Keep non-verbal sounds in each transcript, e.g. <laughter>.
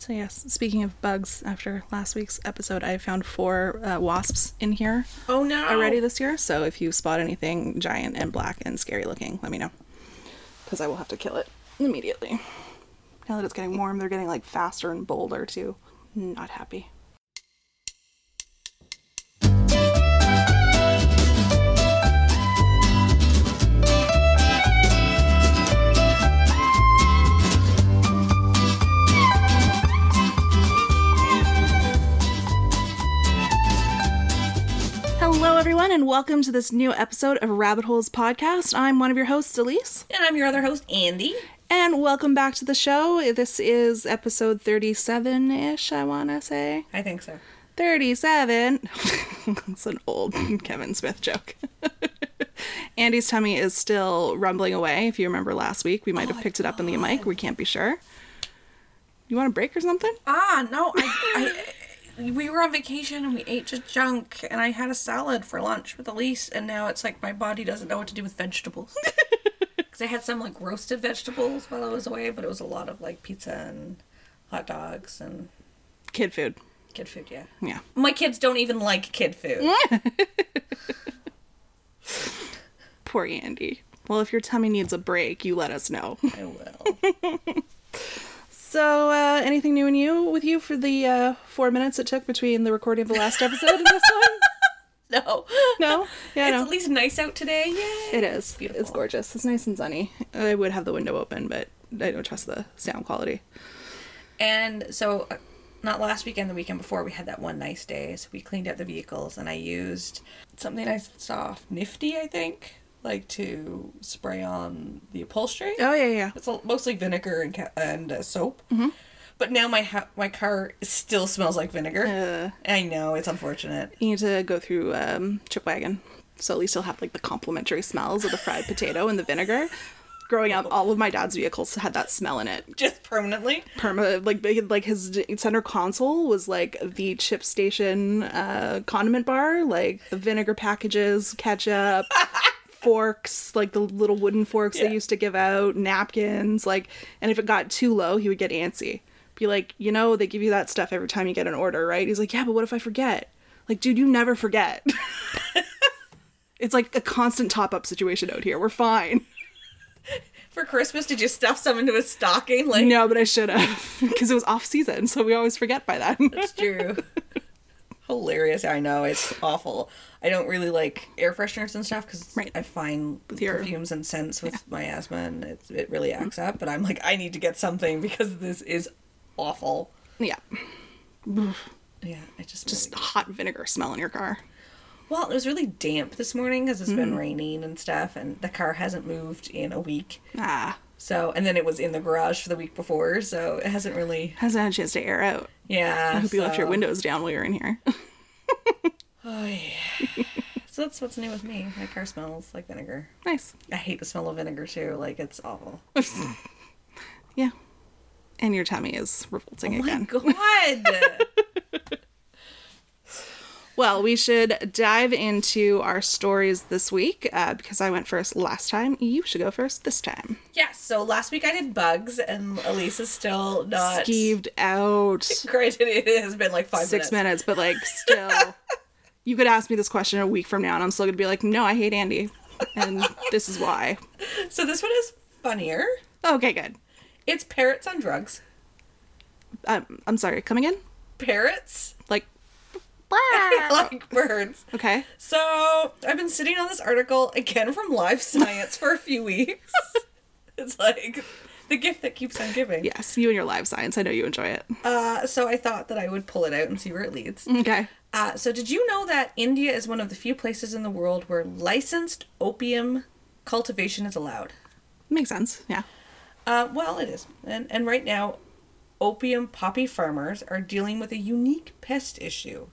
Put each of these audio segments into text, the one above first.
So yes, speaking of bugs, after last week's episode, I found four uh, wasps in here Oh no! already this year. So if you spot anything giant and black and scary looking, let me know, because I will have to kill it immediately. Now that it's getting warm, they're getting like faster and bolder too. Not happy. Everyone, and welcome to this new episode of Rabbit Holes Podcast. I'm one of your hosts, Elise. And I'm your other host, Andy. And welcome back to the show. This is episode 37 ish, I want to say. I think so. 37. <laughs> That's an old <laughs> Kevin Smith joke. <laughs> Andy's tummy is still rumbling away. If you remember last week, we might have picked it up in the mic. We can't be sure. You want a break or something? Ah, no, I, I, we were on vacation and we ate just junk, and I had a salad for lunch with Elise, and now it's like my body doesn't know what to do with vegetables. <laughs> Because I had some like roasted vegetables while I was away, but it was a lot of like pizza and hot dogs and Kid food. kid food. Yeah, Yeah. my kids don't even like kid food. <laughs> Poor Andy. Well, if your tummy needs a break, you let us know. I will. <laughs> So, uh, anything new in you with you for the uh, four minutes it took between the recording of the last episode and this one? <laughs> No, No? Yeah, <laughs> it's no. at least nice out today. Yay! It is. beautiful. It's gorgeous. It's nice and sunny. I would have the window open, but I don't trust the sound quality. And so, uh, not last weekend, the weekend before, we had that one nice day. So we cleaned out the vehicles, and I used something I saw off Nifty, I think, like to spray on the upholstery. Oh, yeah, yeah. It's mostly vinegar and ca- and uh, soap. Mm-hmm. But now my ha- my car still smells like vinegar. Uh, I know it's unfortunate. you need to go through um, Chipwagon. So at least you'll have like the complimentary smells of the fried potato and the vinegar. Growing up, all of my dad's vehicles had that smell in it. Just permanently. Perma, like like his center console was like the chip station uh, condiment bar, like the vinegar packages, ketchup, <laughs> forks, like the little wooden forks Yeah. they used to give out, napkins, like. And if it got too low, he would get antsy. Be like, you know, they give you that stuff every time you get an order, right? He's like, yeah, but what if I forget? Like, dude, you never forget. <laughs> it's like a constant top up situation out here. We're fine. <laughs> For Christmas, did you stuff some into a stocking? Like No, but I should have because it was off season, so we always forget by then. It's true. <laughs> Hilarious. I know it's <sighs> awful. I don't really like air fresheners and stuff because Right. I find your- perfumes and scents with my asthma and it's, it really acts up. But I'm like, I need to get something because this is awful. yeah, <sighs> Yeah, I just just really- hot vinegar smell in your car. well, it was really damp this morning because it's been raining and stuff, and the car hasn't moved in a week. Ah, So, and then it was in the garage for the week before, so it hasn't really. hasn't had a chance to air out. Yeah. I hope you left your windows down while you're in here. <laughs> Oh yeah. so that's what's new with me. My car smells like vinegar. nice. I hate the smell of vinegar too. Like it's awful. <laughs> Yeah. And your tummy is revolting Oh my again. god. <laughs> Well, we should dive into our stories this week uh, because I went first last time. You should go first this time. yes. So last week I did bugs, and Elise is still not. Skeeved out. <laughs> Granted, it has been like five Six minutes. minutes, but like still. <laughs> you could ask me this question a week from now, and I'm still going to be like, no, I hate Andy. And this is why. <laughs> So this one is funnier. Okay, good. It's parrots on drugs. Um, I'm sorry, come again? Parrots, Like, <laughs> like birds. okay. So I've been sitting on this article again from Live Science for a few weeks. <laughs> It's like the gift that keeps on giving. Yes, you and your live science. I know you enjoy it. Uh, so I thought that I would pull it out and see where it leads. Okay. Uh, so, did you know that India is one of the few places in the world where licensed opium cultivation is allowed? Makes sense. Yeah. Uh, well, it is. And, and right now, opium poppy farmers are dealing with a unique pest issue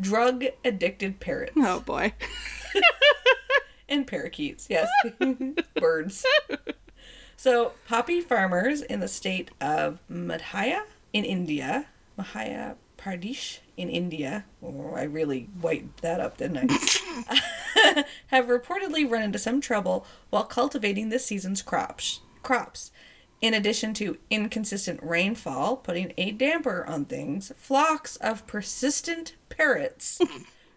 drug addicted parrots Oh boy. <laughs> and parakeets. Yes, <laughs> birds. So, poppy farmers in the state of Madhya in India, Madhya Pradesh in India, oh, I really whitened that up, didn't I? <laughs> have reportedly run into some trouble while cultivating this season's crops. Crops. In addition to inconsistent rainfall, putting a damper on things, flocks of persistent parrots,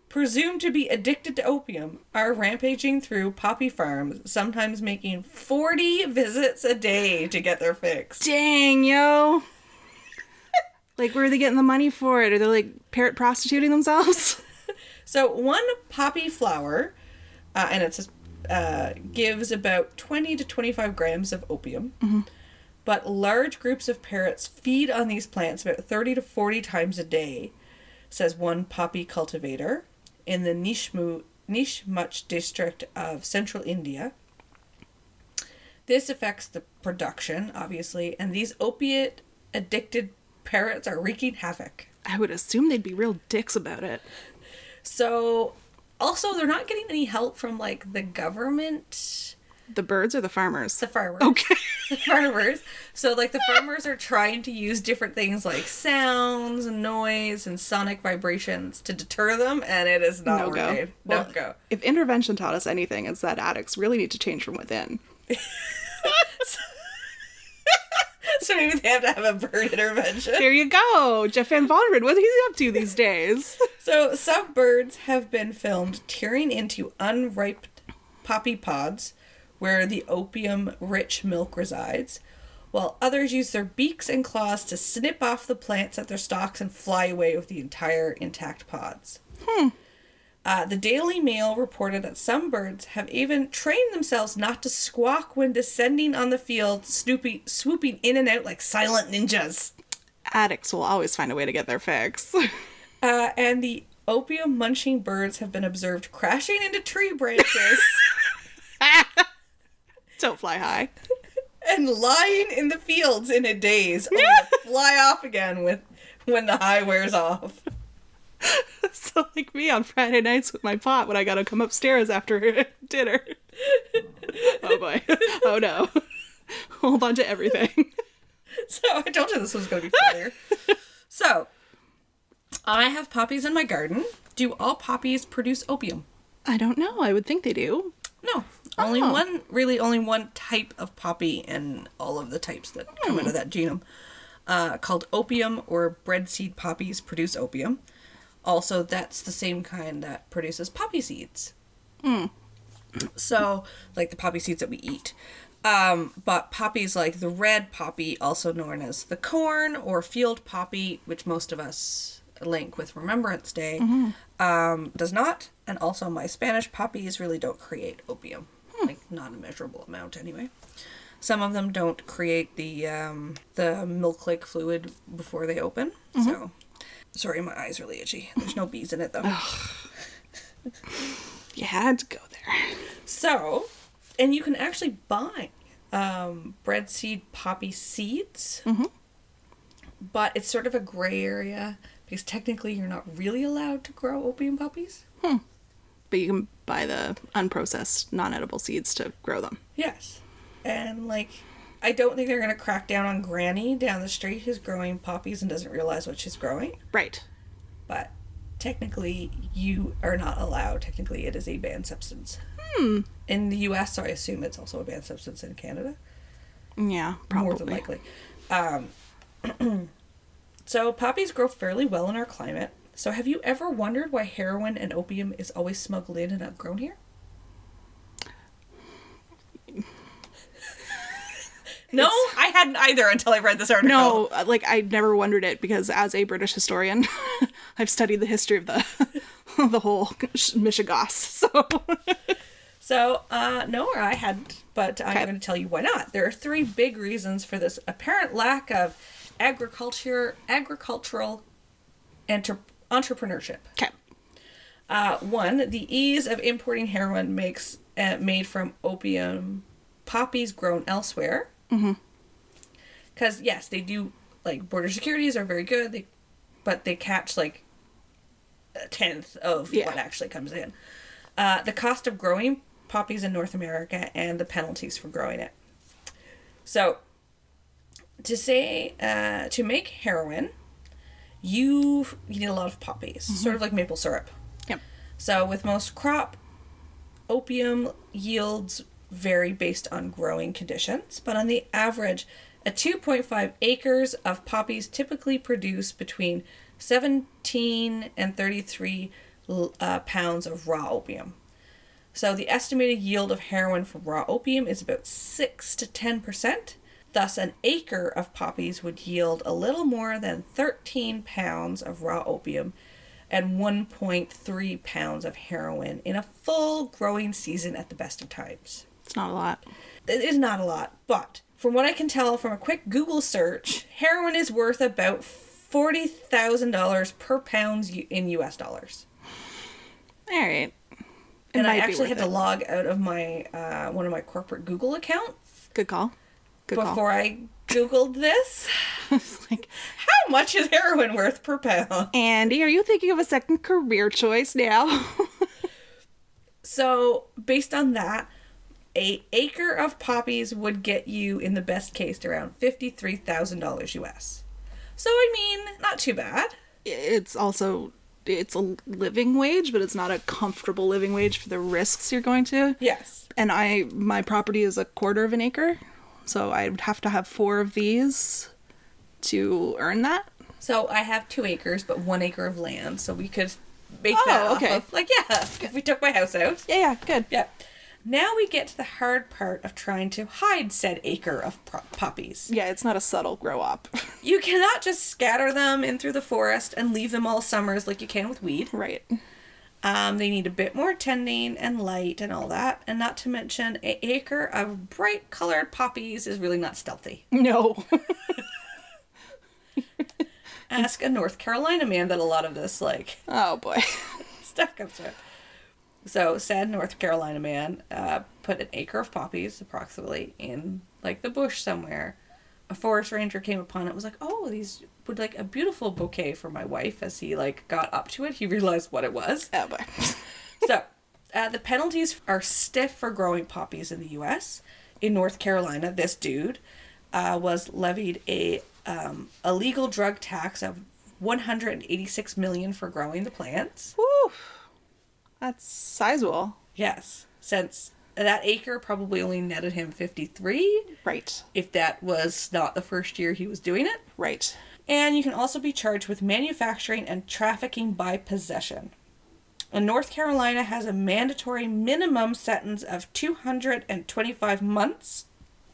presumed to be addicted to opium, are rampaging through poppy farms, sometimes making 40 visits a day to get their fix. Dang, yo. like, where are they getting the money for it? Are they like parrot prostituting themselves? <laughs> So one poppy flower, uh, and it says uh, gives about twenty to twenty-five grams of opium. But large groups of parrots feed on these plants about thirty to forty times a day, says one poppy cultivator in the Nishmu Nishmuch district of central India. This affects the production, obviously, and these opiate addicted parrots are wreaking havoc. I would assume they'd be real dicks about it. So, also, they're not getting any help from like the government, The birds or the farmers? the farmers. Okay. The farmers. So, like, the <laughs> farmers are trying to use different things like sounds and noise and sonic vibrations to deter them, and it is not No go. working. No Well, go. If intervention taught us anything, it's that addicts really need to change from within. <laughs> So maybe they have to have a bird intervention. There you go. Jeff Van Vonderen, what is he up to these days? <laughs> So some birds have been filmed tearing into unripe poppy pods where the opium rich milk resides, while others use their beaks and claws to snip off the plants at their stalks and fly away with the entire intact pods. Uh, the Daily Mail reported that some birds have even trained themselves not to squawk when descending on the field, snoopy, swooping in and out like silent ninjas. Addicts will always find a way to get their fix. <laughs> Uh, and the opium munching birds have been observed crashing into tree branches <laughs> Don't fly high. <laughs> and lying in the fields in a daze, oh, only <laughs> to fly off again with when the high wears off. <laughs> So like me on Friday nights with my pot when I gotta come upstairs after dinner. oh boy. Oh no. Hold on to everything. So I told you this was going to be funnier. so I have poppies in my garden. Do all poppies produce opium? I don't know. I would think they do. No, only Oh. one. Really, only one type of poppy, and all of the types that come out of that genome, uh, called opium or breadseed poppies, produce opium. Also, that's the same kind that produces poppy seeds. So, like the poppy seeds that we eat. Um, but poppies like the red poppy, also known as the corn or field poppy, which most of us link with Remembrance Day, um, does not. And also, my Spanish poppies really don't create opium, like not a measurable amount anyway. Some of them don't create the um, the milk-like fluid before they open. So, sorry, my eyes are really itchy. There's no bees in it though. You had to go there. So, and you can actually buy um, bread seed poppy seeds, but it's sort of a gray area because technically you're not really allowed to grow opium poppies. But you can buy the unprocessed, non-edible seeds to grow them. Yes, and like. I don't think they're gonna crack down on Granny down the street who's growing poppies and doesn't realize what she's growing. Right. But technically, you are not allowed. Technically, it is a banned substance. Hmm. In the U.S., so I assume it's also a banned substance in Canada. Yeah, probably. more than likely. Um, <clears throat> <coughs> so poppies grow fairly well in our climate. So have you ever wondered why heroin and opium is always smuggled in and not grown here? no, I hadn't either until I read this article. No, uh, like I never wondered it because as a British historian, <laughs> I've studied the history of the <laughs> the whole Michigas. <laughs> So So, uh, no, I hadn't, but I'm Okay. going to tell you why not. There are three big reasons for this apparent lack of agriculture, agricultural enter- entrepreneurship. okay, Uh, one, the ease of importing heroin makes uh, made from opium poppies grown elsewhere. Because yes, they do like border securities are very good. They, but they catch like a tenth of Yeah. what actually comes in. Uh, the cost of growing poppies in North America and the penalties for growing it. So, to say uh, to make heroin, you you need a lot of poppies, sort of like maple syrup. yep, So, with most crop, opium yields vary based on growing conditions, but on the average, A 2.5 acres of poppies typically produce between 17 and 33 uh, pounds of raw opium. So the estimated yield of heroin from raw opium is about 6 to 10%. Thus, an acre of poppies would yield a little more than 13 pounds of raw opium and 1.3 pounds of heroin in a full growing season at the best of times. It's not a lot. It is not a lot, but from what I can tell from a quick Google search, heroin is worth about $40,000 per pound in US dollars. All right. It and I actually had worth to log out of my uh, one of my corporate Google accounts Good call. Good call. before I Googled this. <laughs> Like, How much is heroin worth per pound? Andy, are you thinking of a second career choice now? <laughs> So, based on that, a acre of poppies would get you, in the best case, around fifty-three thousand dollars US. So, I mean, not too bad. it's also it's a living wage, but it's not a comfortable living wage for the risks you're going to. Yes. And I my property is a quarter of an acre, so I would have to have four of these to earn that. So I have two acres, but one acre of land, so we could make Oh, that okay. of- like yeah, if we took my house out. Yeah, yeah, good. Yeah. Now we get to the hard part of trying to hide said acre of pro- poppies. Yeah, it's not a subtle grow up. <laughs> You cannot just scatter them in through the forest and leave them all summers like you can with weed. right. Um, they need a bit more tending and light and all that, and not to mention, an acre of bright colored poppies is really not stealthy. No. <laughs> Ask a North Carolina man that a lot of this like oh boy. <laughs> <laughs> stuff comes from. So, sad North Carolina man uh, put an acre of poppies, approximately, in like the bush somewhere. A forest ranger came upon it. Was like, "Oh, these would like a beautiful bouquet for my wife." As he like got up to it, he realized what it was. Oh boy. <laughs> so, uh, the penalties are stiff for growing poppies in the U.S. In North Carolina, this dude uh, was levied a um, illegal drug tax of 186 million for growing the plants. Woo. That's sizable. Yes, since that acre probably only netted him 53 Right. if that was not the first year he was doing it. Right. And you can also be charged with manufacturing and trafficking by possession. And North Carolina has a mandatory minimum sentence of 225 months,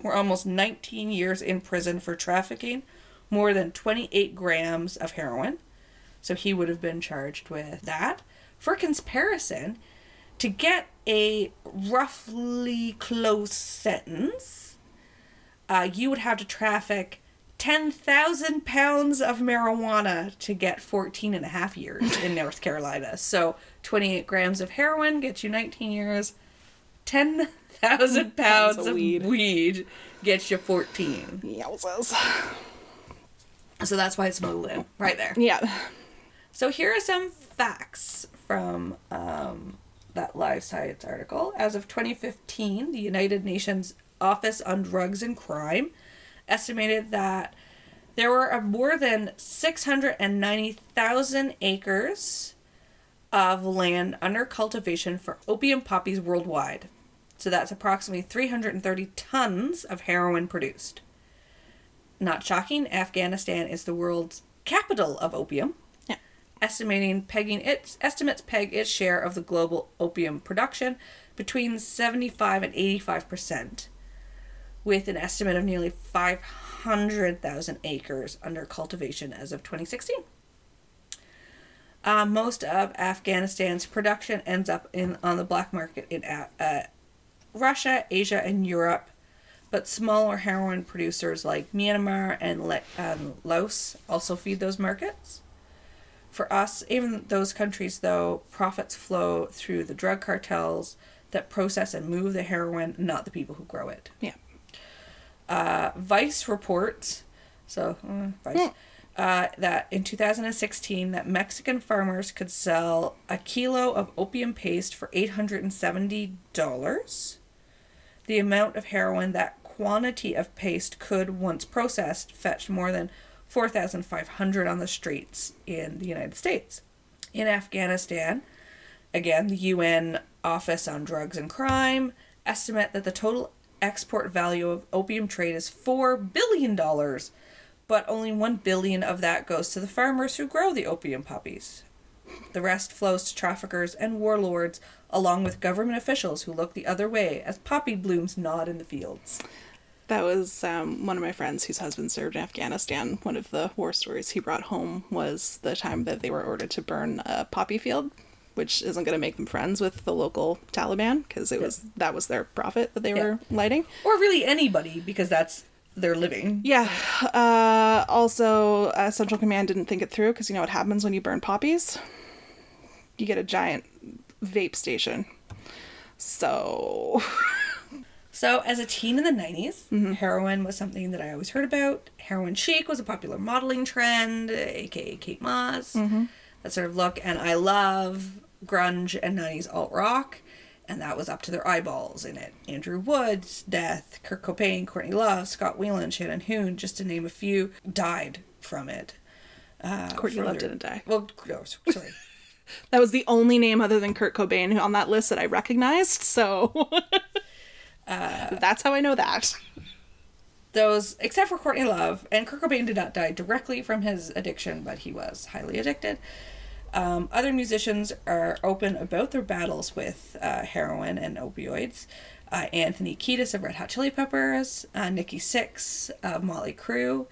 or almost 19 years in prison for trafficking more than 28 grams of heroin. So he would have been charged with that. For comparison, to get a roughly close sentence, uh, you would have to traffic 10,000 pounds of marijuana to get 14 and a half years in <laughs> North Carolina. So 28 grams of heroin gets you 19 years. 10,000 <laughs> pounds of of weed. weed. gets you 14. Yowzas. So that's why it's smuggled in right there. Yeah. So here are some facts from um, that Live Science article. As of 2015, the United Nations Office on Drugs and Crime estimated that there were more than 690,000 acres of land under cultivation for opium poppies worldwide. So that's approximately 330 tons of heroin produced. Not shocking, Afghanistan is the world's capital of opium Yeah. estimating pegging its estimates peg its share of the global opium production between 75 and 85 percent with an estimate of nearly 500,000 acres under cultivation as of 2016 uh, most of afghanistan's production ends up in on the black market in A- uh, russia asia and europe but smaller heroin producers like myanmar and Le- um, laos also feed those markets for us, even those countries, though, profits flow through the drug cartels that process and move the heroin, not the people who grow it. Yeah. Uh, Vice reports, so uh, Vice, uh, that in 2016, that Mexican farmers could sell a kilo of opium paste for $870. The amount of heroin that quantity of paste could, once processed, fetch more than 4,500 on the streets in the United States. In Afghanistan, again, the UN Office on Drugs and Crime estimate that the total export value of opium trade is four billion dollars, but only one billion of that goes to the farmers who grow the opium poppies. The rest flows to traffickers and warlords, along with government officials who look the other way as poppy blooms nod in the fields. That was um, one of my friends whose husband served in Afghanistan. One of the war stories he brought home was the time that they were ordered to burn a poppy field, which isn't going to make them friends with the local Taliban because it was that was their profit that they Yeah. were lighting. Or really anybody, because that's their living. Yeah. Uh, also, uh, Central Command didn't think it through because you know what happens when you burn poppies? You get a giant vape station. So, <laughs> So, as a teen in the 90s, heroin was something that I always heard about. Heroin chic was a popular modeling trend, aka Kate Moss, that sort of look. And I love grunge and 90s alt rock, and that was up to their eyeballs in it. Andrew Woods, Death, Kurt Cobain, Courtney Love, Scott Weiland, Shannon Hoon, just to name a few, died from it. Uh, Courtney Love further- didn't die. Well, no, sorry. <laughs> That was the only name other than Kurt Cobain on that list that I recognized. So, <laughs> that's how I know that. those, except for Courtney Love, and Kurt Cobain did not die directly from his addiction, but he was highly addicted. Um, other musicians are open about their battles with uh, heroin and opioids. Uh, Anthony Kiedis of Red Hot Chili Peppers, uh, Nikki Sixx of Mötley Crüe.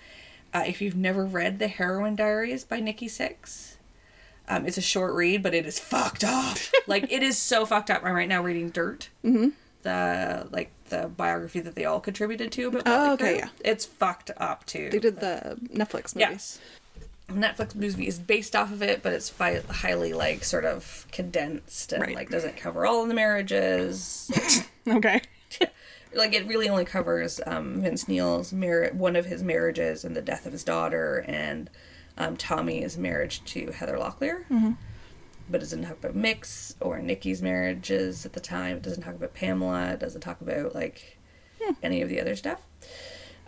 Uh, if you've never read The Heroin Diaries by Nikki Sixx, um, it's a short read, but it is fucked up. <laughs> like it is so fucked up. I'm right now reading Dirt, mm-hmm. the like the biography that they all contributed to. About Oh, okay, yeah. it's fucked up too. They did the Netflix movies. Yes. Netflix movie is based off of it, but it's fi- highly like sort of condensed and Right. like doesn't cover all of the marriages. <laughs> Okay. <laughs> like it really only covers um, Vince Neil's mar- one of his marriages and the death of his daughter, and um, Tommy's marriage to Heather Locklear. But it doesn't talk about Mick's or Nikki's marriages at the time. It doesn't talk about Pamela. It doesn't talk about like any of the other stuff.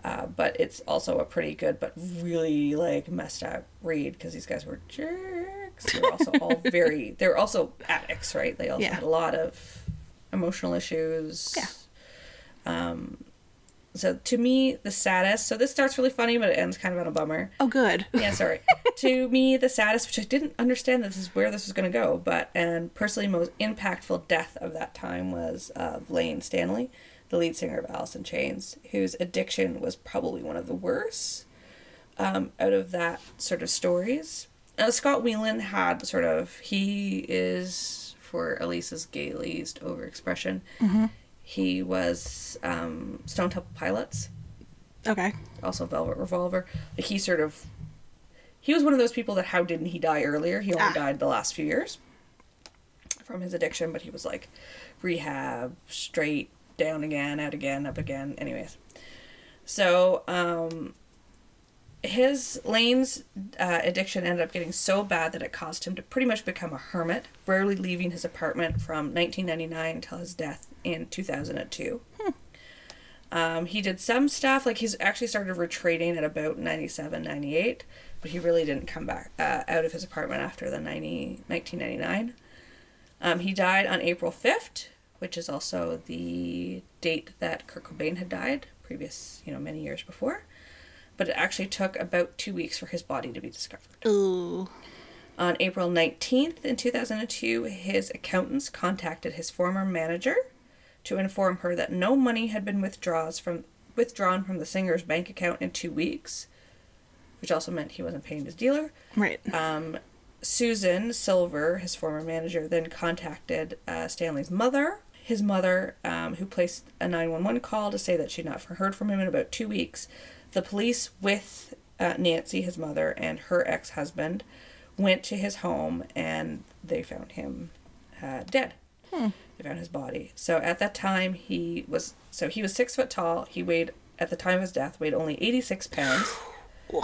Uh, but it's also a pretty good but really like messed up read because these guys were jerks. They're also all <laughs> very. They're also addicts, right? They also Yeah. had a lot of emotional issues. Yeah. Um, so to me, the saddest. So this starts really funny, but it ends kind of on a bummer. Oh, good. Yeah, sorry. <laughs> to me, the saddest, which I didn't understand this is where this was going to go, but and personally most impactful death of that time was uh, Layne Staley, the lead singer of Alice in Chains, whose addiction was probably one of the worst um, out of that sort of stories. Now, Scott Weiland had sort of he is for Elisa's gayleazed overexpression. He was um, Stone Temple Pilots Okay. also Velvet Revolver. Like he sort of he was one of those people that how didn't he die earlier? He only Ah. died the last few years from his addiction, but he was like rehab, straight, down again, out again, up again. Anyways. So, um his Layne's uh, addiction ended up getting so bad that it caused him to pretty much become a hermit, rarely leaving his apartment from 1999 until his death in 2002. Um, he did some stuff, like he's actually started retreating at about 97, 98, but he really didn't come back uh, out of his apartment after the 90, 1999. Um, he died on April 5th, which is also the date that Kurt Cobain had died, previous, you know, many years before. But it actually took about two weeks for his body to be discovered. Ooh. On April 19th in 2002, his accountants contacted his former manager to inform her that no money had been withdraws from withdrawn from the singer's bank account in 2 weeks, which also meant he wasn't paying his dealer. Right. Um, Susan Silver, his former manager, then contacted uh, Staley's mother. His mother, um, who placed a 911 call to say that she'd not heard from him in about two weeks. The police, with uh, Nancy, his mother, and her ex husband, went to his home and they found him uh, dead. They found his body. So at that time, he was so he was six foot tall. He weighed at the time of his death weighed only 86 pounds. <sighs>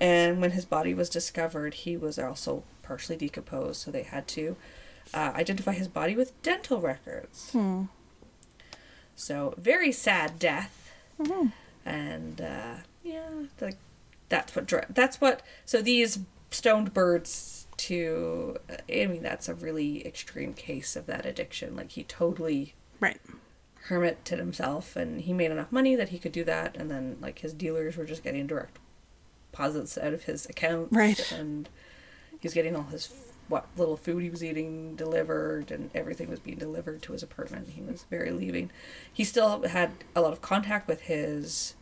And when his body was discovered, he was also partially decomposed, so they had to uh, identify his body with dental records. So very sad death, and uh, yeah, like that's what that's what. So these stoned birds. To I mean, that's a really extreme case of that addiction. Like he totally Right. hermited himself and he made enough money that he could do that and then like his dealers were just getting direct deposits out of his account, Right. and he's getting all his what little food he was eating delivered and everything was being delivered to his apartment. He was very leaving. He still had a lot of contact with his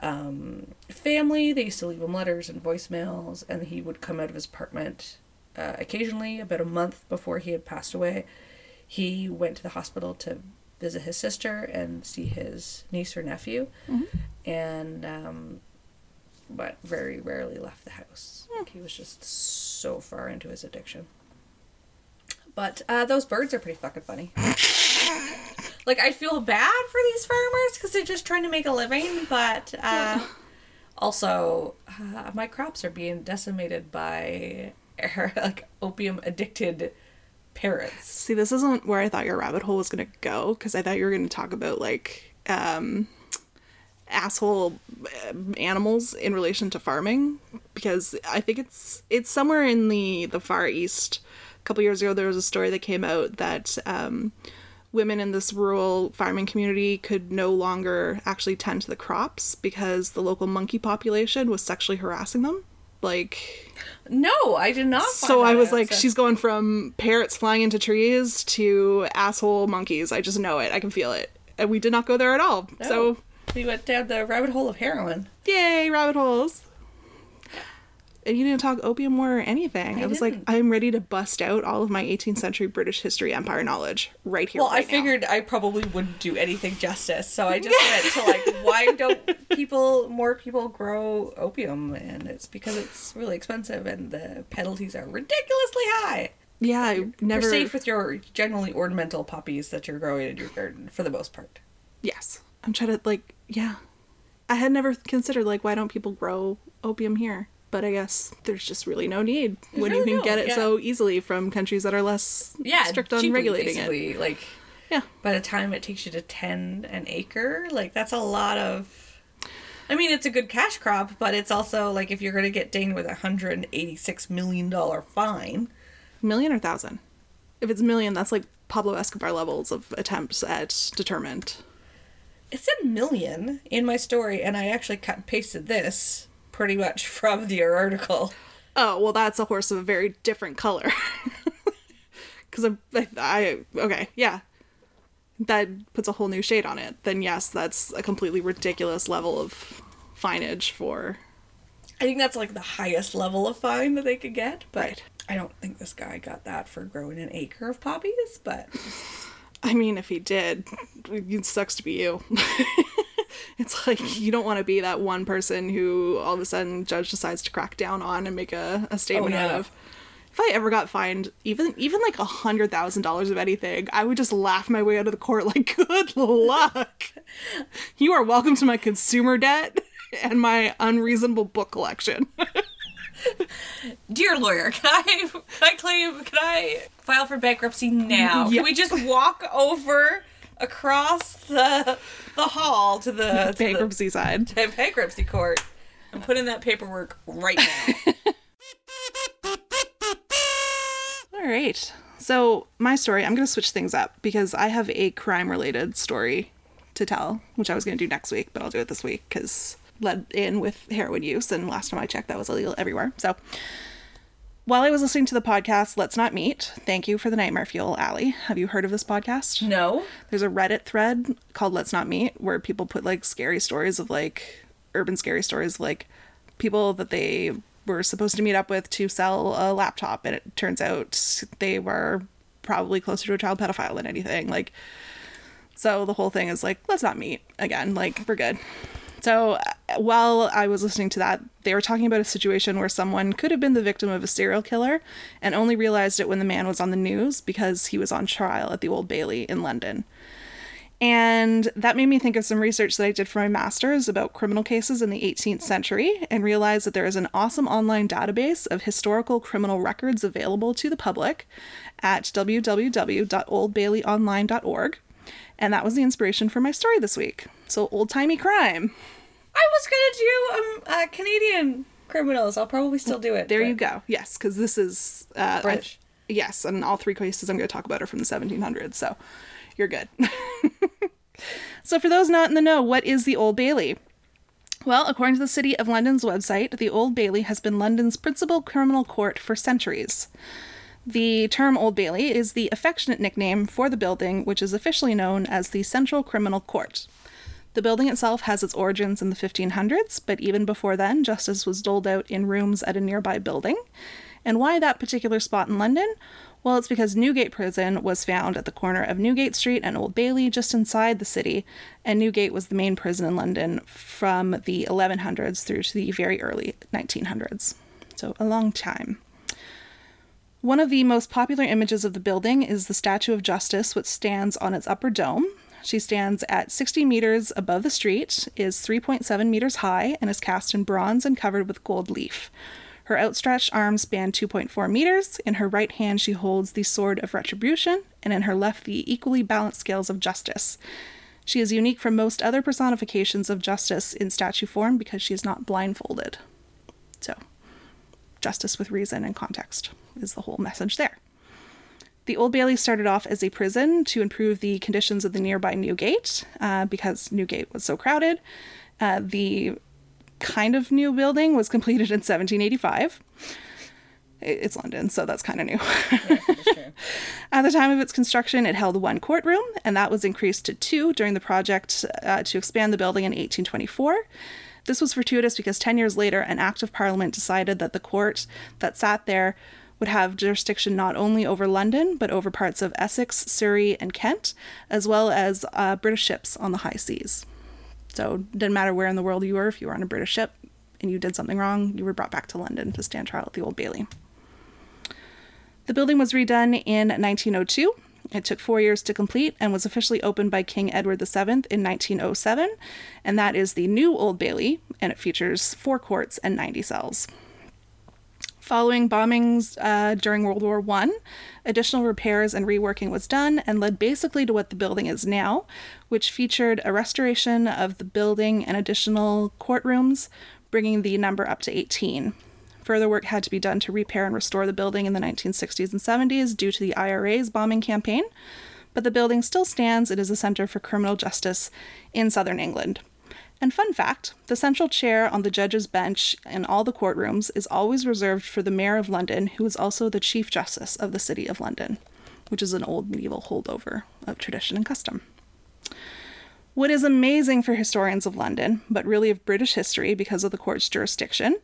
um, family. They used to leave him letters and voicemails and he would come out of his apartment uh, occasionally about a month before he had passed away. He went to the hospital to visit his sister and see his niece or nephew. And um, but very rarely left the house. Like he was just so far into his addiction. But uh, those birds are pretty fucking funny. <laughs> Like i feel bad for these farmers because they're just trying to make a living but uh, <laughs> also uh, my crops are being decimated by <laughs> like opium addicted parrots. See, this isn't where I thought your rabbit hole was going to go because I thought you were going to talk about like um, asshole uh, animals in relation to farming because I think it's it's somewhere in the the far east. A couple years ago, there was a story that came out that um, women in this rural farming community could no longer actually tend to the crops because the local monkey population was sexually harassing them. Like no i did not find so I was like, she's going from parrots flying into trees to asshole monkeys. I just know it. I can feel it. And we did not go there at all. So, we went down the rabbit hole of heroin yay, rabbit holes. And you didn't talk opium war or anything. I, I was like, I'm ready to bust out all of my 18th century British history empire knowledge right here. Well, I right now. figured I probably wouldn't do anything justice, so I just went to like, <laughs> why don't people, more people grow opium? And it's because it's really expensive and the penalties are ridiculously high. Yeah, I never. You're safe with your generally ornamental poppies that you're growing in your garden for the most part. Yes. I'm trying to, like, yeah. I had never considered, like, why don't people grow opium here? But I guess there's just really no need when you can no, get it yeah. so easily from countries that are less Yeah, strict on cheaply, regulating it. Like, Yeah. by the time it takes you to tend an acre, like that's a lot of. I mean, it's a good cash crop, but it's also like if you're going to get dinged with a hundred eighty-six million dollar fine. Million or thousand? If it's million, that's like Pablo Escobar levels of attempts at determined. It said million in my story, and I actually cut and pasted this pretty much from the article. Oh, well, that's a horse of a very different color. <laughs> Because I, I, okay, yeah. That puts a whole new shade on it. Then, yes, that's a completely ridiculous level of fineage for. I think that's like the highest level of fine that they could get, but Right. I don't think this guy got that for growing an acre of poppies, but I mean, if he did, it sucks to be you. <laughs> it's like you don't want to be that one person who all of a sudden judge decides to crack down on and make a, a oh, statement out yeah. of. If I ever got fined even even like a hundred thousand dollars of anything, I would just laugh my way out of the court like, <laughs> "Good luck! You are welcome to my consumer debt <laughs> and my unreasonable book collection." Dear lawyer, can I can I claim can I file for bankruptcy now? Yeah. Can we just walk over across the the hall to the, to the Bankruptcy side. to bankruptcy court and put in that paperwork right now? <laughs> All right. So, my story, I'm going to switch things up because I have a crime related story to tell, which I was going to do next week, but I'll do it this week because led in with heroin use, and last time I checked, that was illegal everywhere. So, while I was listening to the podcast, Let's Not Meet, thank you for the Nightmare Fuel, Allie. Have you heard of this podcast? no. There's a Reddit thread called Let's Not Meet where people put like scary stories of like urban scary stories of like people that they were supposed to meet up with to sell a laptop and it turns out they were probably closer to a child pedophile than anything. Like so the whole thing is like let's not meet again. Like we're good. So uh, while I was listening to that, they were talking about a situation where someone could have been the victim of a serial killer and only realized it when the man was on the news because he was on trial at the Old Bailey in London. And that made me think of some research that I did for my master's about criminal cases in the 18th century and realized that there is an awesome online database of historical criminal records available to the public at www.oldbaileyonline.org. And that was the inspiration for my story this week. So, old timey crime. I was gonna do um uh, Canadian criminals. I'll probably still do it. There but- you go. Yes, because this is. Uh, I- British. yes, and all three cases I'm going to talk about are from the 1700s, so you're good. <laughs> So, for those not in the know, what is the Old Bailey? Well, according to the City of London's website, the Old Bailey has been London's principal criminal court for centuries. The term Old Bailey is the affectionate nickname for the building, which is officially known as the Central Criminal Court. The building itself has its origins in the 1500s, but even before then, justice was doled out in rooms at a nearby building. And why that particular spot in London? Well, it's because Newgate Prison was found at the corner of Newgate Street and Old Bailey, just inside the city, and Newgate was the main prison in London from the 1100s through to the very early 1900s. So, a long time. One of the most popular images of the building is the Statue of Justice, which stands on its upper dome. She stands at 60 meters above the street, is 3.7 meters high, and is cast in bronze and covered with gold leaf. Her outstretched arms span 2.4 meters. In her right hand, she holds the sword of retribution, and in her left, the equally balanced scales of justice. She is unique from most other personifications of justice in statue form because she is not blindfolded. So, justice with reason and context is the whole message there. The Old Bailey started off as a prison to improve the conditions of the nearby Newgate uh, because Newgate was so crowded. Uh, the kind of new building was completed in 1785. It's London, so that's kind of new. Yeah, <laughs> At the time of its construction, it held one courtroom, and that was increased to two during the project uh, to expand the building in 1824. This was fortuitous because 10 years later, an Act of Parliament decided that the court that sat there would have jurisdiction not only over London, but over parts of Essex, Surrey, and Kent, as well as uh, British ships on the high seas. So it didn't matter where in the world you were, if you were on a British ship and you did something wrong, you were brought back to London to stand trial at the Old Bailey. The building was redone in 1902. It took four years to complete and was officially opened by King Edward VII in 1907, and that is the new Old Bailey, and it features four courts and 90 cells. Following bombings uh, during World War I, additional repairs and reworking was done and led basically to what the building is now, which featured a restoration of the building and additional courtrooms, bringing the number up to 18. Further work had to be done to repair and restore the building in the 1960s and 70s due to the IRA's bombing campaign, but the building still stands. It is a center for criminal justice in southern England. And fun fact the central chair on the judge's bench in all the courtrooms is always reserved for the Mayor of London, who is also the Chief Justice of the City of London, which is an old medieval holdover of tradition and custom. What is amazing for historians of London, but really of British history because of the court's jurisdiction,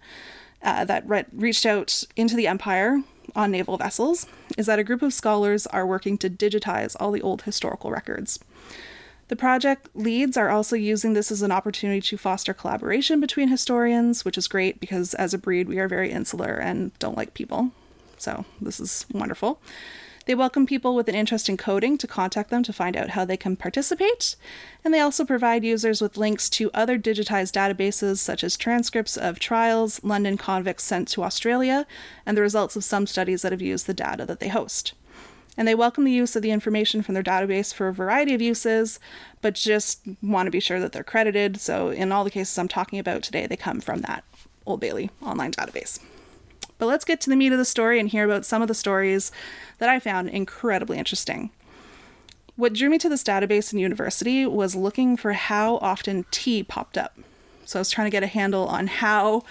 uh, that re- reached out into the empire on naval vessels, is that a group of scholars are working to digitize all the old historical records. The project leads are also using this as an opportunity to foster collaboration between historians, which is great because as a breed we are very insular and don't like people. So, this is wonderful. They welcome people with an interest in coding to contact them to find out how they can participate. And they also provide users with links to other digitized databases, such as transcripts of trials London convicts sent to Australia, and the results of some studies that have used the data that they host. And they welcome the use of the information from their database for a variety of uses, but just want to be sure that they're credited. So, in all the cases I'm talking about today, they come from that Old Bailey online database. But let's get to the meat of the story and hear about some of the stories that I found incredibly interesting. What drew me to this database in university was looking for how often tea popped up. So I was trying to get a handle on how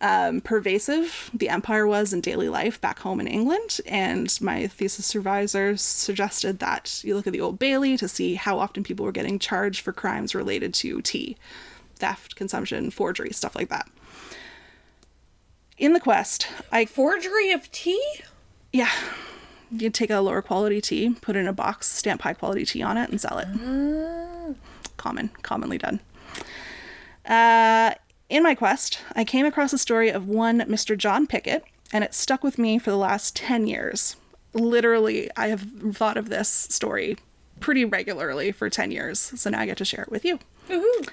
um, pervasive the empire was in daily life back home in England. And my thesis supervisor suggested that you look at the Old Bailey to see how often people were getting charged for crimes related to tea theft, consumption, forgery, stuff like that. In the quest, I Forgery of tea? yeah. You take a lower quality tea, put it in a box, stamp high quality tea on it, and sell it. Common, commonly done. Uh, in my quest, I came across a story of one Mr. John Pickett, and it stuck with me for the last 10 years. Literally, I have thought of this story pretty regularly for 10 years, so now I get to share it with you. Woohoo.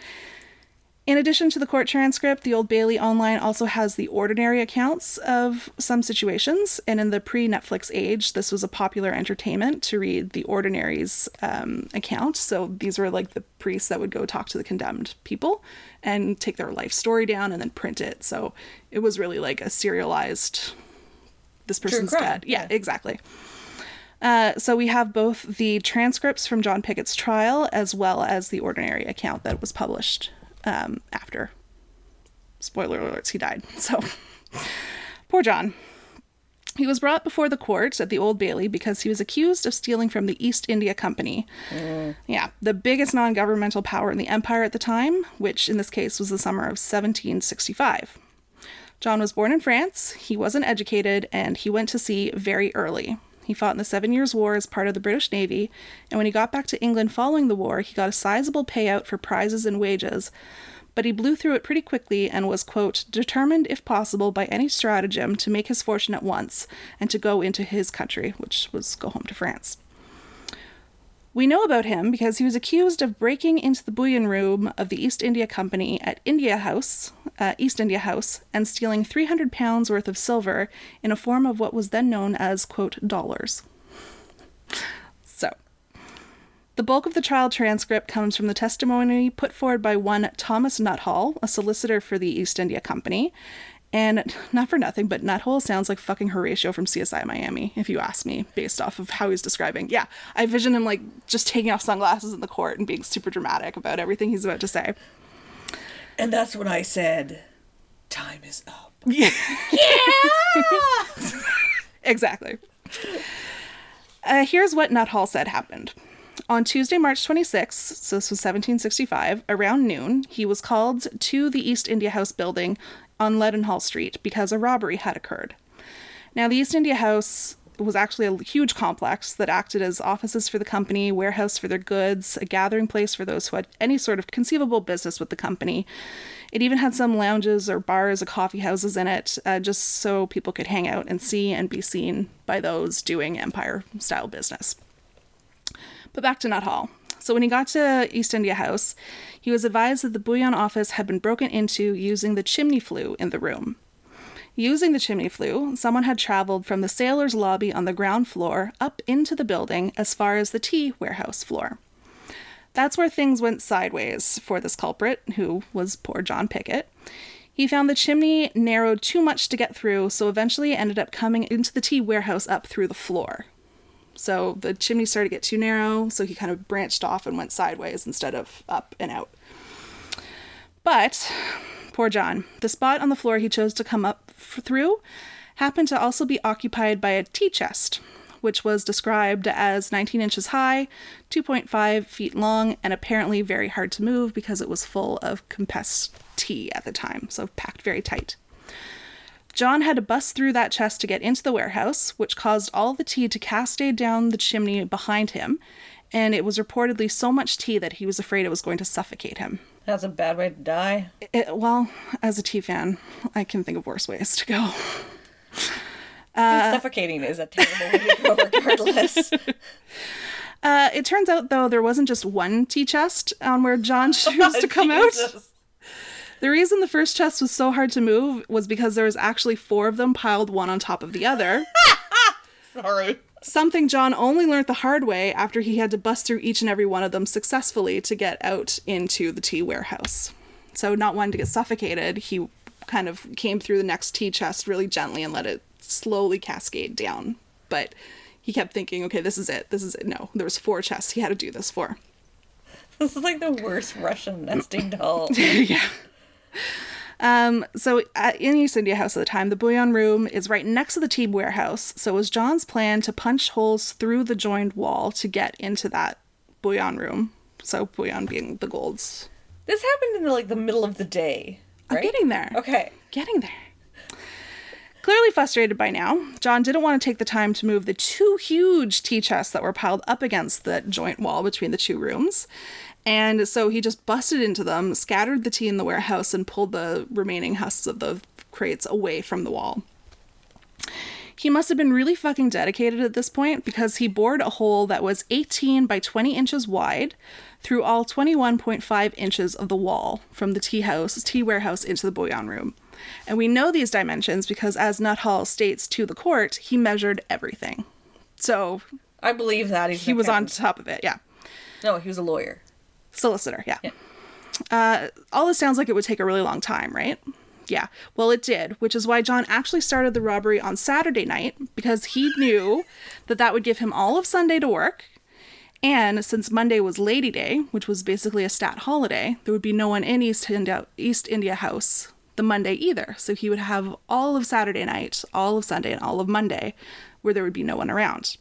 In addition to the court transcript, the Old Bailey Online also has the ordinary accounts of some situations. And in the pre Netflix age, this was a popular entertainment to read the ordinary's um, account. So these were like the priests that would go talk to the condemned people and take their life story down and then print it. So it was really like a serialized, this person's dead. Yeah, yeah. exactly. Uh, so we have both the transcripts from John Pickett's trial as well as the ordinary account that was published um, after. Spoiler alerts, he died. <laughs> So, poor John. He was brought before the court at the Old Bailey because he was accused of stealing from the East India Company. Yeah, the biggest non governmental power in the empire at the time, which in this case was the summer of 1765. John was born in France, he wasn't educated, and he went to sea very early. He fought in the Seven Years' War as part of the British Navy, and when he got back to England following the war, he got a sizable payout for prizes and wages, but he blew through it pretty quickly and was, quote, determined, if possible, by any stratagem to make his fortune at once and to go into his country, which was go home to France. We know about him because he was accused of breaking into the bullion room of the East India Company at India House, uh, East India House, and stealing 300 pounds worth of silver in a form of what was then known as, quote, dollars. So, the bulk of the trial transcript comes from the testimony put forward by one Thomas Nuthall, a solicitor for the East India Company. And <laughs> not for nothing, but Nuthall sounds like fucking Horatio from CSI Miami, if you ask me, based off of how he's describing. Yeah, I vision him like just taking off sunglasses in the court and being super dramatic about everything he's about to say. And that's when I said, time is up. <laughs> Yeah. <laughs> exactly. Uh, here's what Nuthall said happened. On Tuesday, March 26th, so this was 1765, around noon, he was called to the East India House building on Leadenhall Street because a robbery had occurred. Now, the East India House was actually a huge complex that acted as offices for the company, warehouse for their goods, a gathering place for those who had any sort of conceivable business with the company. It even had some lounges or bars or coffee houses in it, uh, just so people could hang out and see and be seen by those doing empire style business. But back to Nuthall. So when he got to East India House, he was advised that the bullion office had been broken into using the chimney flue in the room. Using the chimney flue, someone had traveled from the sailor's lobby on the ground floor up into the building as far as the tea warehouse floor. That's where things went sideways for this culprit, who was poor John Pickett. He found the chimney narrowed too much to get through, so eventually ended up coming into the tea warehouse up through the floor. So the chimney started to get too narrow, so he kind of branched off and went sideways instead of up and out. But, poor John, the spot on the floor he chose to come up f- through happened to also be occupied by a tea chest, which was described as 19 inches high, 2.5 feet long, and apparently very hard to move because it was full of compressed tea at the time, so packed very tight. John had to bust through that chest to get into the warehouse, which caused all the tea to cascade down the chimney behind him, and it was reportedly so much tea that he was afraid it was going to suffocate him. That's a bad way to die. It, well, as a tea fan, I can think of worse ways to go. <laughs> Suffocating is a terrible way to go, <laughs> regardless. Uh, it turns out, though, there wasn't just one tea chest on where John <laughs> chose to come out. The reason the first chest was so hard to move was because there was actually four of them piled one on top of the other. <laughs> Sorry. Something John only learned the hard way after he had to bust through each and every one of them successfully to get out into the tea warehouse. So, not wanting to get suffocated, he kind of came through the next tea chest really gently and let it slowly cascade down. But he kept thinking, okay, this is it. This is it. No, there was four chests he had to do this for. This is like the worst Russian nesting doll. <laughs> yeah. Um, so at, in East India House at the time, the bullion room is right next to the tea warehouse. So it was John's plan to punch holes through the joined wall to get into that bullion room. So bullion being the golds. This happened in the, like the middle of the day, I'm getting there. Okay. Getting there. Clearly frustrated by now, John didn't want to take the time to move the two huge tea chests that were piled up against the joint wall between the two rooms. And so he just busted into them, scattered the tea in the warehouse, and pulled the remaining husks of the crates away from the wall. He must have been really fucking dedicated at this point because he bored a hole that was 18 by 20 inches wide through all 21.5 inches of the wall from the tea house, tea warehouse into the bullion room. And we know these dimensions because, as Nuthall states to the court, he measured everything. So I believe that. He was on top of it, yeah. No, he was a lawyer. Solicitor, yeah. Yeah. Uh, all this sounds like it would take a really long time, right? Yeah, well, it did, which is why John actually started the robbery on Saturday night because he knew that that would give him all of Sunday to work. And since Monday was Lady Day, which was basically a stat holiday, there would be no one in East India, East India House the Monday either. So he would have all of Saturday night, all of Sunday, and all of Monday where there would be no one around.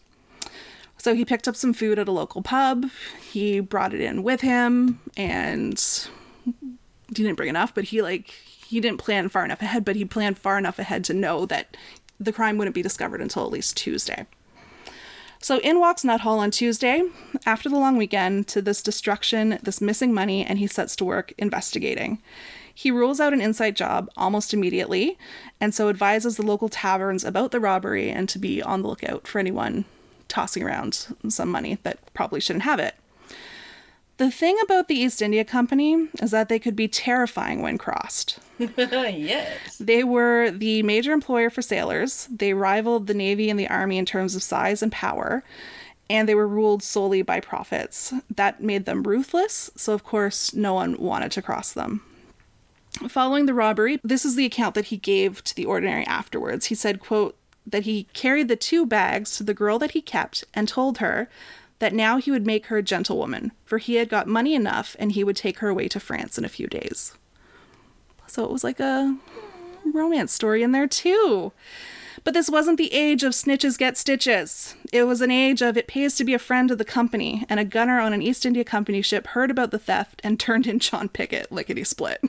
So he picked up some food at a local pub. He brought it in with him and he didn't bring enough, but he like he didn't plan far enough ahead, but he planned far enough ahead to know that the crime wouldn't be discovered until at least Tuesday. So in walks Nuthall on Tuesday after the long weekend to this destruction, this missing money, and he sets to work investigating. He rules out an inside job almost immediately, and so advises the local taverns about the robbery and to be on the lookout for anyone tossing around some money that probably shouldn't have it. The thing about the East India Company is that they could be terrifying when crossed. <laughs> yes. They were the major employer for sailors. They rivaled the Navy and the Army in terms of size and power, and they were ruled solely by profits. That made them ruthless, so of course, no one wanted to cross them. Following the robbery, this is the account that he gave to the ordinary afterwards. He said, quote, that he carried the two bags to the girl that he kept and told her that now he would make her a gentlewoman, for he had got money enough and he would take her away to France in a few days. So it was like a romance story in there too. But this wasn't the age of snitches get stitches. It was an age of it pays to be a friend of the company, and a gunner on an East India Company ship heard about the theft and <laughs> turned in John Pickett lickety split.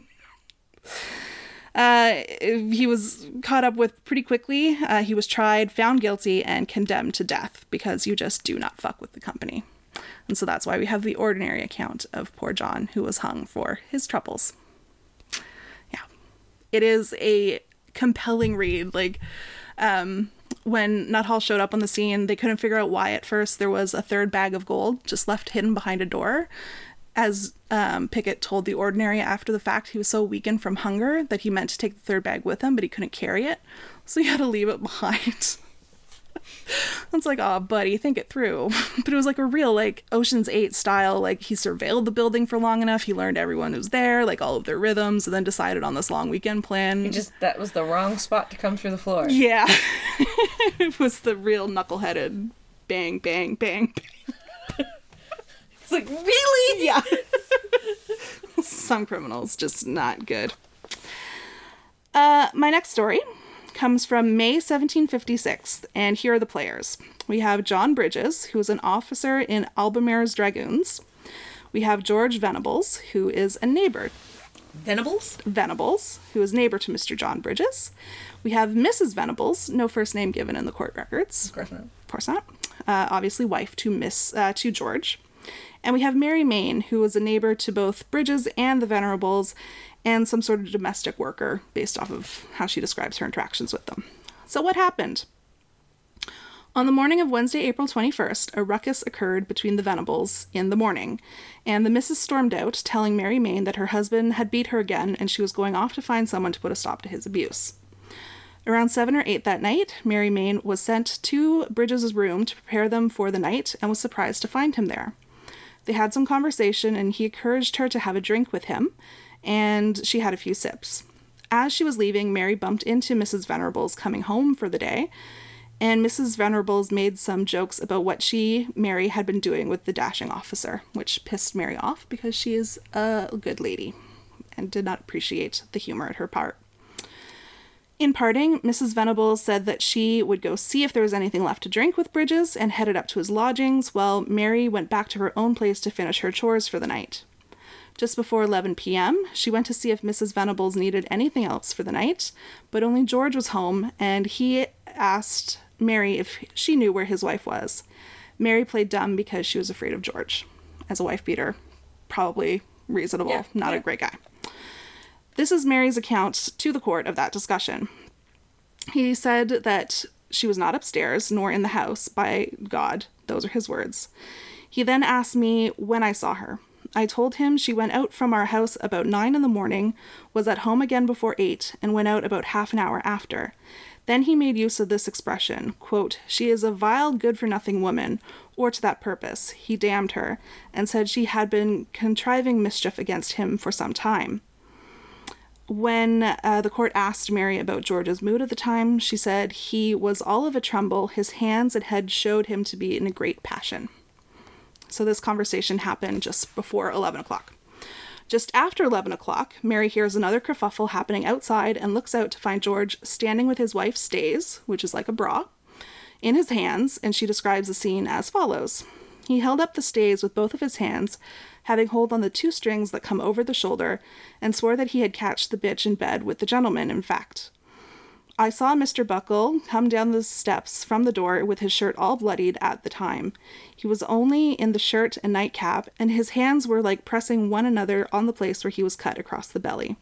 Uh, he was caught up with pretty quickly. Uh, he was tried, found guilty, and condemned to death because you just do not fuck with the company. And so that's why we have the ordinary account of poor John, who was hung for his troubles. Yeah. It is a compelling read. Like, um, when Nuthall showed up on the scene, they couldn't figure out why at first there was a third bag of gold just left hidden behind a door as um, Pickett told the ordinary after the fact, he was so weakened from hunger that he meant to take the third bag with him, but he couldn't carry it, so he had to leave it <laughs> behind. It's like, oh, buddy, think it through. <laughs> but it was like a real, like, Ocean's 8 style. Like, he surveilled the building for long enough. He learned everyone who's there, like, all of their rhythms, and then decided on this long weekend plan. He just, that was the wrong spot to come through the floor. Yeah. <laughs> it was the real knuckleheaded bang, bang, bang, bang. Like, really? Yeah. <laughs> Some criminals just not good. Uh, my next story comes from May 1756, and here are the players. We have John Bridges, who is an officer in Albemarle's Dragoons. We have George Venables, who is a neighbor. Venables? Venables, who is neighbor to Mr. John Bridges. We have Mrs. Venables, no first name given in the court records. Of course not. Of course not. Uh, obviously, wife to Miss uh, to George. And we have Mary Main, who was a neighbor to both Bridges and the Venerables, and some sort of domestic worker based off of how she describes her interactions with them. So, what happened? On the morning of Wednesday, April 21st, a ruckus occurred between the Venables in the morning, and the missus stormed out, telling Mary Main that her husband had beat her again and she was going off to find someone to put a stop to his abuse. Around 7 or 8 that night, Mary Main was sent to Bridges' room to prepare them for the night and was surprised to find him there. They had some conversation, and he encouraged her to have a drink with him, and she had a few sips. As she was leaving, Mary bumped into Mrs. Venerables coming home for the day, and Mrs. Venerables made some jokes about what she, Mary, had been doing with the dashing officer, which pissed Mary off because she is a good lady and did not appreciate the humor at her part. In parting, Mrs. Venables said that she would go see if there was anything left to drink with Bridges and headed up to his lodgings while Mary went back to her own place to finish her chores for the night. Just before 11 p.m., she went to see if Mrs. Venables needed anything else for the night, but only George was home and he asked Mary if she knew where his wife was. Mary played dumb because she was afraid of George. As a wife beater, probably reasonable, Yeah, not yeah. a great guy. This is Mary's account to the court of that discussion. He said that she was not upstairs nor in the house by God. Those are his words. He then asked me when I saw her. I told him she went out from our house about nine in the morning, was at home again before eight, and went out about half an hour after. Then he made use of this expression, quote, She is a vile, good for nothing woman, or to that purpose. He damned her, and said she had been contriving mischief against him for some time. When uh, the court asked Mary about George's mood at the time, she said he was all of a tremble. His hands and head showed him to be in a great passion. So this conversation happened just before 11 o'clock. Just after 11 o'clock, Mary hears another kerfuffle happening outside and looks out to find George standing with his wife's stays, which is like a bra, in his hands, and she describes the scene as follows. He held up the stays with both of his hands, having hold on the two strings that come over the shoulder, and swore that he had catched the bitch in bed with the gentleman, in fact. I saw Mr. Buckle come down the steps from the door with his shirt all bloodied at the time. He was only in the shirt and nightcap, and his hands were like pressing one another on the place where he was cut across the belly.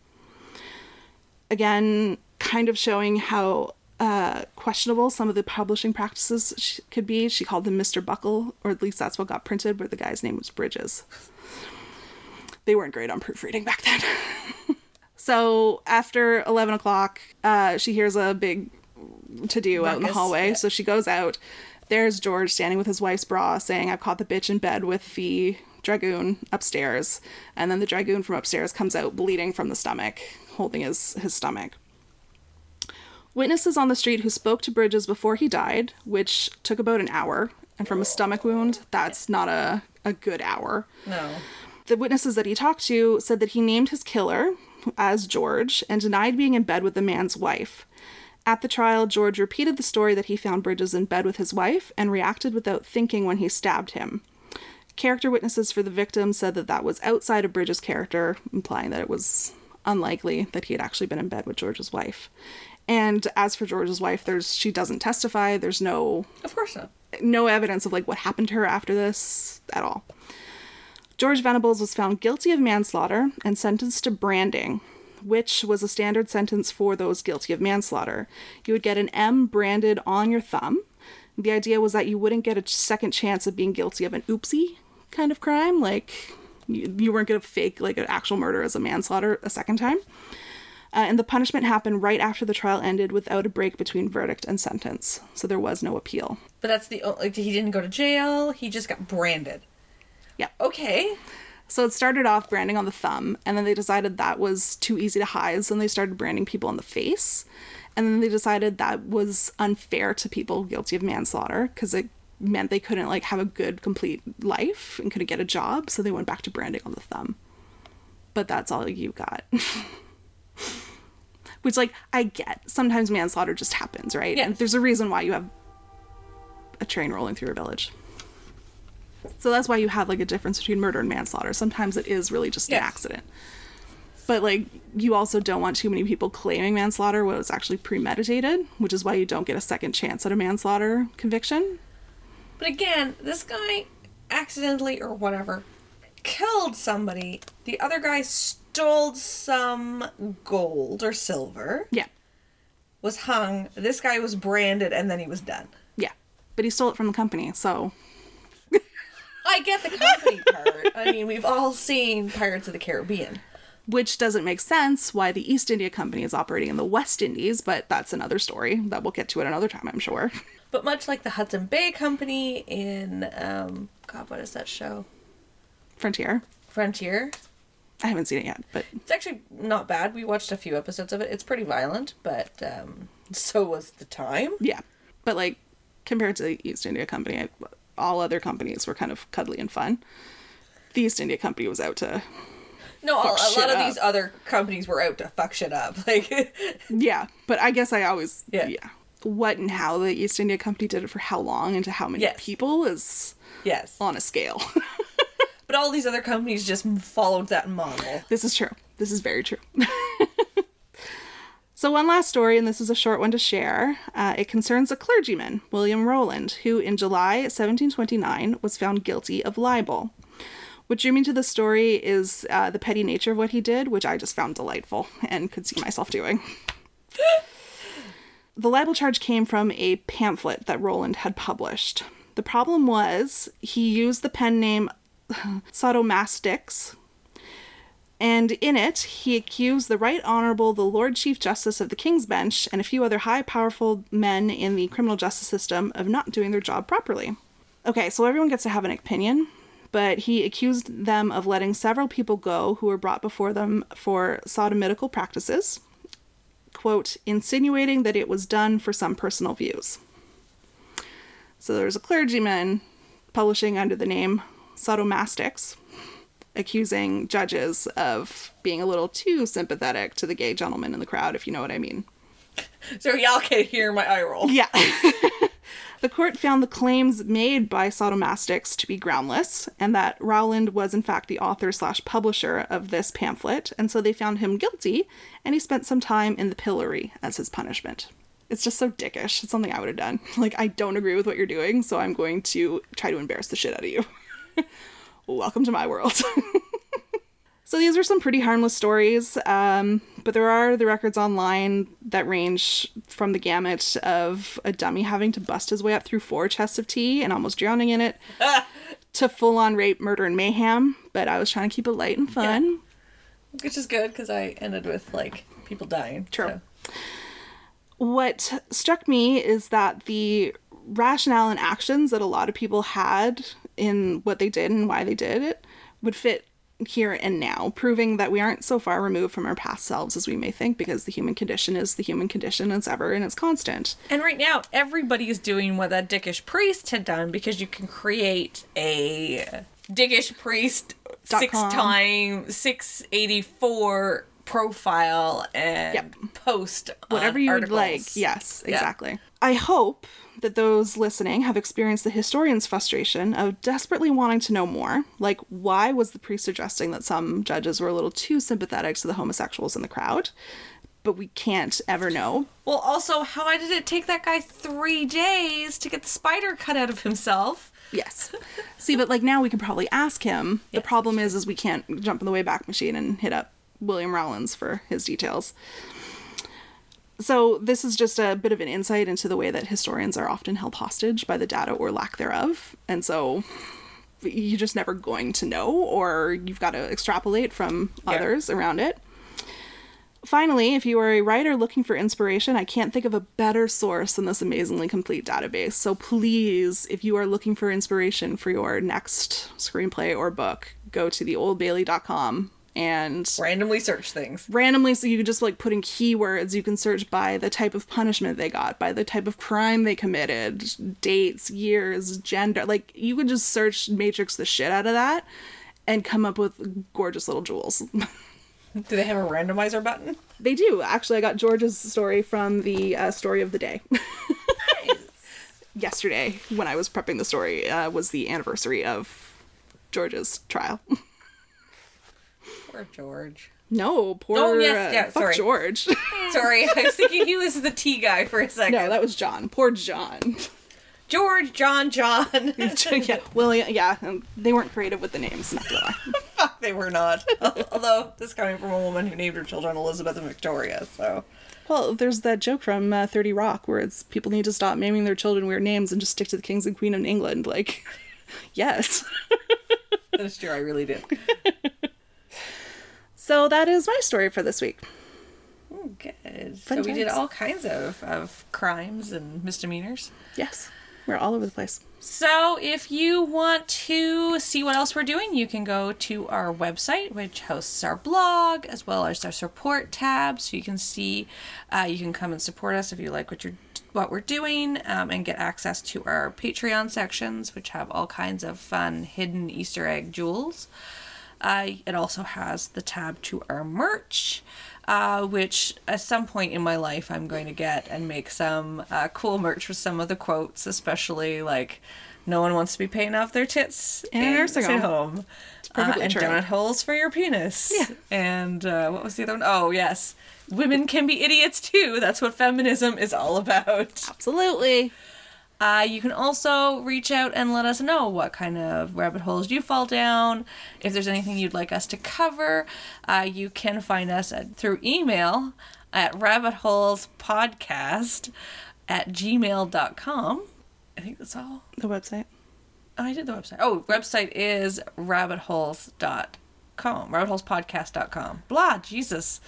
Again, kind of showing how uh, questionable some of the publishing practices sh- could be. She called him Mr. Buckle, or at least that's what got printed, but the guy's name was Bridges. They weren't great on proofreading back then. <laughs> so after 11 o'clock, uh, she hears a big to do out in the hallway. yeah. So she goes out. There's George standing with his wife's bra saying, I've caught the bitch in bed with the dragoon upstairs. And then the dragoon from upstairs comes out bleeding from the stomach, holding his, his stomach. Witnesses on the street who spoke to Bridges before he died, which took about an hour, and from a stomach wound, that's not a, a good hour. No. The witnesses that he talked to said that he named his killer as George and denied being in bed with the man's wife. At the trial, George repeated the story that he found Bridges in bed with his wife and reacted without thinking when he stabbed him. Character witnesses for the victim said that that was outside of Bridges' character, implying that it was unlikely that he had actually been in bed with George's wife. And as for George's wife, there's she doesn't testify. There's no Of course not. no evidence of like what happened to her after this at all. George Venables was found guilty of manslaughter and sentenced to branding, which was a standard sentence for those guilty of manslaughter. You would get an M branded on your thumb. The idea was that you wouldn't get a second chance of being guilty of an oopsie kind of crime, like you, you weren't going to fake like an actual murder as a manslaughter a second time. Uh, and the punishment happened right after the trial ended without a break between verdict and sentence. So there was no appeal. But that's the o- like he didn't go to jail. He just got branded. Yeah. Okay. So it started off branding on the thumb, and then they decided that was too easy to hide, so then they started branding people on the face. And then they decided that was unfair to people guilty of manslaughter because it meant they couldn't like have a good complete life and couldn't get a job, so they went back to branding on the thumb. But that's all you got. <laughs> Which like I get. Sometimes manslaughter just happens, right? Yes. And there's a reason why you have a train rolling through your village. So that's why you have like a difference between murder and manslaughter. Sometimes it is really just Yes. an accident. But like you also don't want too many people claiming manslaughter when it's actually premeditated, which is why you don't get a second chance at a manslaughter conviction. But again, this guy accidentally or whatever killed somebody. The other guy stole some gold or silver, Yeah. was hung. This guy was branded, and then he was done. Yeah. But he stole it from the company, so <laughs> I get the company part. I mean, we've all seen Pirates of the Caribbean. which doesn't make sense why the East India Company is operating in the West Indies, but that's another story that we'll get to at another time, I'm sure. <laughs> But much like the Hudson Bay Company in, um, God, what is that show? Frontier. Frontier. I haven't seen it yet, but It's actually not bad. We watched a few episodes of it. It's pretty violent, but um, so was the time. yeah. But like compared to the East India Company, I, all other companies were kind of cuddly and fun. The East India Company was out to No, a, a lot of up. these other companies were out to fuck shit up. <laughs> Like, Yeah, but I guess I always Yeah. yeah. What and how the East India Company did it for how long and to how many Yes. people is yes. on a scale. <laughs> But all these other companies just followed that model. this is true. This is very true. <laughs> so one last story, and this is a short one to share. Uh, it concerns a clergyman, William Rowland, who in July 1729 was found guilty of libel. What drew me to the story is uh, the petty nature of what he did, which I just found delightful and could see myself doing. <laughs> The libel charge came from a pamphlet that Rowland had published. The problem was he used the pen name <laughs> Sotomastix, and in it he accused the Right Honorable the Lord Chief Justice of the King's Bench and a few other high powerful men in the criminal justice system of not doing their job properly. Okay, so everyone gets to have an opinion, but he accused them of letting several people go who were brought before them for sodomitical practices, quote, insinuating that it was done for some personal views. So there was a clergyman publishing under the name Sodomastics, accusing judges of being a little too sympathetic to the gay gentleman in the crowd, if you know what I mean. So y'all can hear my eye roll. Yeah. <laughs> the court found the claims made by Sodomastics to be groundless, and that Rowland was in fact the author slash publisher of this pamphlet, and so they found him guilty, and he spent some time in the pillory as his punishment. It's just so dickish. It's something I would have done. <laughs> Like, I don't agree with what you're doing, so I'm going to try to embarrass the shit out of you. <laughs> Welcome to my world. <laughs> So these are some pretty harmless stories, um, but there are the records online that range from the gamut of a dummy having to bust his way up through four chests of tea and almost drowning in it, <laughs> to full on rape, murder, and mayhem. But I was trying to keep it light and fun. Which is good because I ended with like people dying. True. What struck me is that the rationale and actions that a lot of people had in what they did and why they did it would fit here and now, proving that we aren't so far removed from our past selves as we may think, because the human condition is the human condition, it's ever and it's constant. And right now, everybody is doing what that dickish priest had done because you can create a dickish priest six time six eighty four profile and Yep. post Whatever you would like. Yes, exactly. I hope that those listening have experienced the historian's frustration of desperately wanting to know more. Like, why was the priest suggesting that some judges were a little too sympathetic to the homosexuals in the crowd? But we can't ever know. Well, also, how did it take that guy three days to get the spider cut out of himself? Yes. See, but like now we can probably ask him. The problem is, is we can't jump in the Wayback Machine and hit up William Rowlands for his details. So this is just a bit of an insight into the way that historians are often held hostage by the data or lack thereof, and so you're just never going to know, or you've got to extrapolate from Yeah. others around it. Finally, if you are a writer looking for inspiration, I can't think of a better source than this amazingly complete database. So please, if you are looking for inspiration for your next screenplay or book, go to theoldbailey.com and Randomly search things. randomly so you can just like put in keywords you can search by the type of punishment they got by the type of crime they committed dates years gender like you could just search matrix the shit out of that and come up with gorgeous little jewels <laughs> Do they have a randomizer button? They do. Actually, I got George's story from the uh, story of the day. <laughs> Yesterday, when I was prepping the story, uh, was the anniversary of George's trial. <laughs> Poor George. no, poor Oh, yes, uh, fuck sorry. George. <laughs> Sorry, I was thinking he was the tea guy for a second. no, that was John. Poor John. George, John, John. <laughs> yeah, William. Yeah, um, they weren't creative with the names. Not lie. <laughs> Fuck, they were not. Although this coming from a woman who named her children Elizabeth and Victoria, so Well, there's that joke from uh, Thirty Rock where it's people need to stop naming their children weird names and just stick to the kings and queen of England. Like, yes. that is true. I really did. So that is my story for this week. Oh, good. Fun so we did all kinds of, of crimes and misdemeanors. Yes, we're all over the place. So, if you want to see what else we're doing, you can go to our website, which hosts our blog as well as our support tab. So you can see, uh, you can come and support us if you like what you're what we're doing, um, and get access to our Patreon sections, which have all kinds of fun hidden Easter egg jewels. Uh, it also has the tab to our merch, uh, which at some point in my life I'm going to get and make some uh, cool merch with some of the quotes, especially like "No one wants to be paying off their tits In a nursing at home." home." Uh, and true. donut holes for your penis. Yeah. And uh, what was the other one? Oh, yes. Women can be idiots too. That's what feminism is all about. Absolutely. Uh, you can also reach out and let us know what kind of rabbit holes you fall down. If there's anything you'd like us to cover, uh, you can find us at, through email at rabbitholespodcast at gmail.com. I think that's all. The website. Oh, I did the website. Oh, website is rabbitholes.com, rabbitholespodcast.com. Blah, Jesus.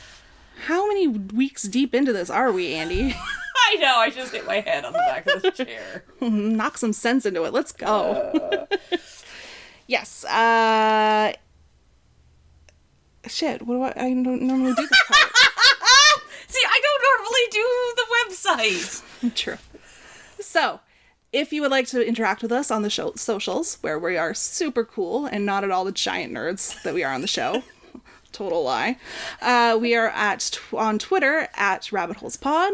How many weeks deep into this are we, Andy? <laughs> I know, I just hit my head on the back of this chair. <laughs> Knock some sense into it. Let's go. <laughs> Yes. Uh. Shit. What do I? I don't normally do this part. <laughs> See, I don't normally do the website. True. So, if you would like to interact with us on the show socials, where we are super cool and not at all the giant nerds that we are on the show, total lie. Uh, we are at on Twitter at Rabbit Holes Pod,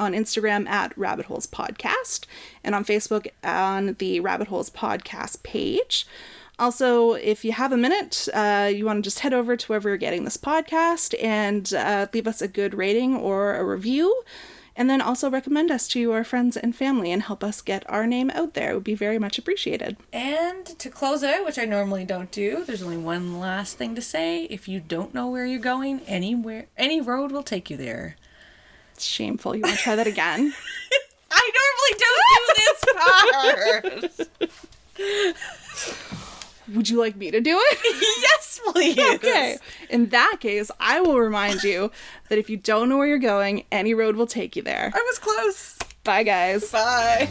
on Instagram at Rabbit Holes Podcast, and on Facebook on the Rabbit Holes Podcast page. Also, if you have a minute, uh, you want to just head over to wherever you're getting this podcast and uh, leave us a good rating or a review. And then also recommend us to your friends and family and help us get our name out there. It would be very much appreciated. And to close it out, which I normally don't do, there's only one last thing to say. If you don't know where you're going, anywhere, any road will take you there. It's shameful. You want to try that again? <laughs> I normally don't do this part. <laughs> Would you like me to do it? <laughs> yes, please. okay. In that case, I will remind you that if you don't know where you're going, any road will take you there. I was close. Bye, guys. Bye.